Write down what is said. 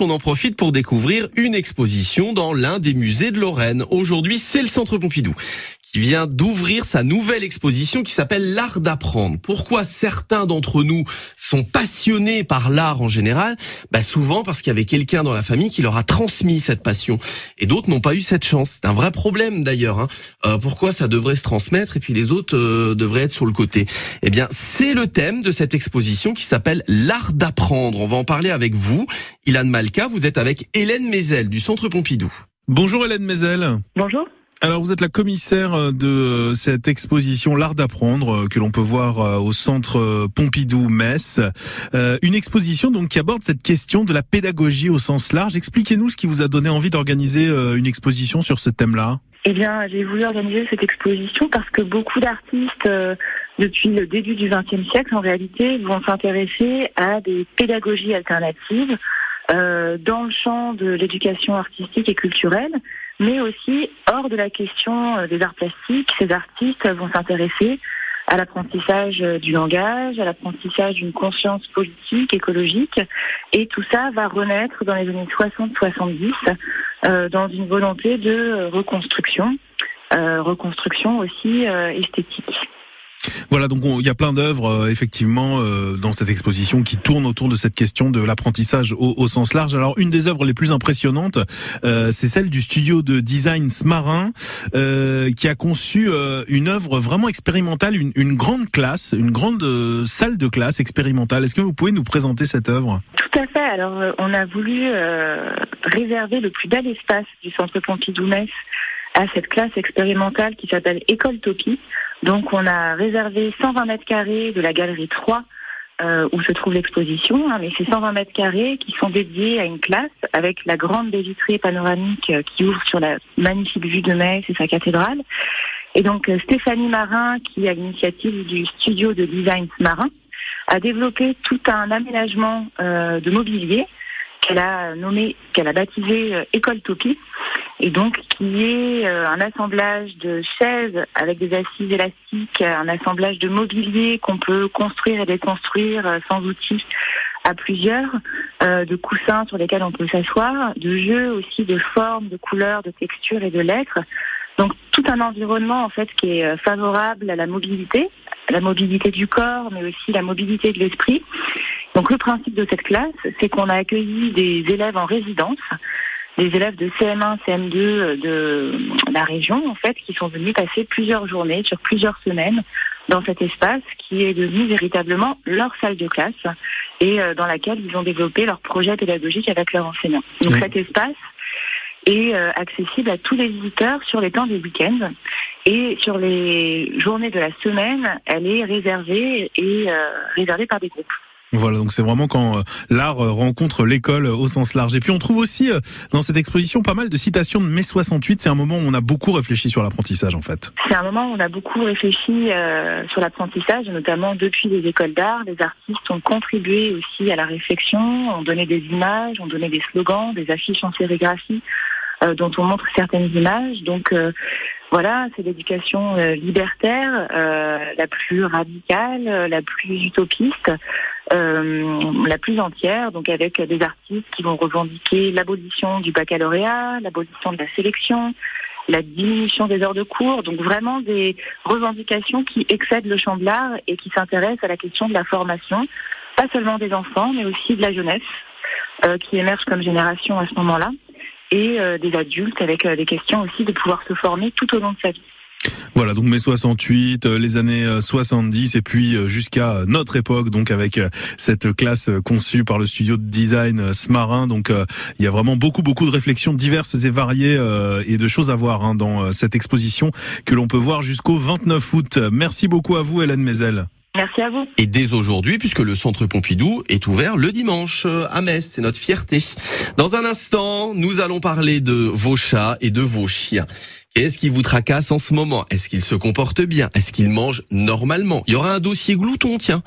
on en profite pour découvrir une exposition dans l'un des musées de Lorraine. Aujourd'hui, c'est le Centre Pompidou qui vient d'ouvrir sa nouvelle exposition qui s'appelle L'art d'apprendre. Pourquoi certains d'entre nous sont passionnés par l'art en général? Bah Souvent parce qu'il y avait quelqu'un dans la famille qui leur a transmis cette passion. Et d'autres n'ont pas eu cette chance. C'est un vrai problème d'ailleurs. Hein. Euh, pourquoi ça devrait se transmettre et puis les autres euh, devraient être sur le côté? Eh bien, c'est le thème de cette exposition qui s'appelle L'art d'apprendre. On va en parler avec vous. Ilan Malka, vous êtes avec Hélène Mézel du Centre Pompidou. Bonjour Hélène Mézel. Bonjour. Alors vous êtes la commissaire euh, de euh, cette exposition L'Art d'apprendre euh, que l'on peut voir au centre Pompidou Metz. une exposition donc qui aborde cette question de la pédagogie au sens large. Expliquez-nous ce qui vous a donné envie d'organiser une exposition sur ce thème-là. Eh bien, j'ai voulu organiser cette exposition parce que beaucoup d'artistes, depuis le début du XXe siècle, en réalité, vont s'intéresser à des pédagogies alternatives dans le champ de l'éducation artistique et culturelle mais aussi hors de la question euh, des arts plastiques, ces artistes vont s'intéresser à l'apprentissage euh, du langage, à l'apprentissage d'une conscience politique, écologique, et tout ça va renaître dans les années 60-70 euh, dans une volonté de reconstruction, reconstruction aussi esthétique. Voilà, donc il y a plein d'œuvres euh, effectivement euh, dans cette exposition qui tournent autour de cette question de l'apprentissage au, sens large. Alors une des œuvres les plus impressionnantes, euh, c'est celle du studio de design Smarin, qui a conçu une œuvre vraiment expérimentale, une, une grande classe, une grande salle de classe expérimentale. Est-ce que vous pouvez nous présenter cette œuvre? Tout à fait. Alors on a voulu réserver le plus bel espace du Centre Pompidou-Metz à cette classe expérimentale qui s'appelle École Topi. Donc on a réservé 120 mètres carrés de la galerie 3 euh, où se trouve l'exposition, hein, mais c'est 120 mètres carrés qui sont dédiés à une classe avec la grande baie vitrée panoramique euh, qui ouvre sur la magnifique vue de Metz et sa cathédrale. Et donc euh, Stéphanie Marin, qui a l'initiative du studio de design Marin, a développé tout un aménagement de mobilier qu'elle a nommé, qu'elle a baptisé École Topi, et donc qui est euh, un assemblage de chaises avec des assises élastiques, un assemblage de mobilier qu'on peut construire et déconstruire euh, sans outils à plusieurs, euh, de coussins sur lesquels on peut s'asseoir, de jeux aussi de formes, de couleurs, de textures et de lettres. Donc tout un environnement en fait qui est favorable à la mobilité, la mobilité du corps, mais aussi la mobilité de l'esprit. Donc le principe de cette classe, c'est qu'on a accueilli des élèves en résidence des élèves de CM1, CM2 euh, de la région, en fait, qui sont venus passer plusieurs journées, sur plusieurs semaines, dans cet espace qui est devenu véritablement leur salle de classe et euh, dans laquelle ils ont développé leur projet pédagogique avec leurs enseignants. Donc cet espace est euh, accessible à tous les visiteurs sur les temps des week-ends et sur les journées de la semaine, elle est réservée et réservée par des groupes. Voilà, donc c'est vraiment quand euh, l'art euh, rencontre l'école euh, au sens large. Et puis on trouve aussi dans cette exposition pas mal de citations de mai 68. C'est un moment où on a beaucoup réfléchi sur l'apprentissage en fait. C'est un moment où on a beaucoup réfléchi sur l'apprentissage, notamment depuis les écoles d'art. Les artistes ont contribué aussi à la réflexion, ont donné des images, ont donné des slogans, des affiches en sérigraphie dont on montre certaines images. Donc voilà, c'est l'éducation libertaire, la plus radicale, la plus utopiste. Euh, la plus entière, donc avec des artistes qui vont revendiquer l'abolition du baccalauréat, l'abolition de la sélection, la diminution des heures de cours, donc vraiment des revendications qui excèdent le champ de l'art et qui s'intéressent à la question de la formation, pas seulement des enfants, mais aussi de la jeunesse, euh, qui émerge comme génération à ce moment-là, et euh, des adultes avec des questions aussi de pouvoir se former tout au long de sa vie. Voilà, donc mai 68, euh, les années 70 euh, et puis euh, jusqu'à notre époque, donc avec cette classe conçue par le studio de design Smarin. Donc il y a vraiment beaucoup beaucoup de réflexions diverses et variées et de choses à voir hein, dans cette exposition que l'on peut voir jusqu'au 29 août. Merci beaucoup à vous, Hélène Mézel. Merci à vous. Et dès aujourd'hui, puisque le centre Pompidou est ouvert le dimanche à Metz, c'est notre fierté. Dans un instant, nous allons parler de vos chats et de vos chiens. Qu'est-ce qui vous tracasse en ce moment? Est-ce qu'ils se comportent bien? Est-ce qu'ils mangent normalement? Il y aura un dossier glouton, tiens.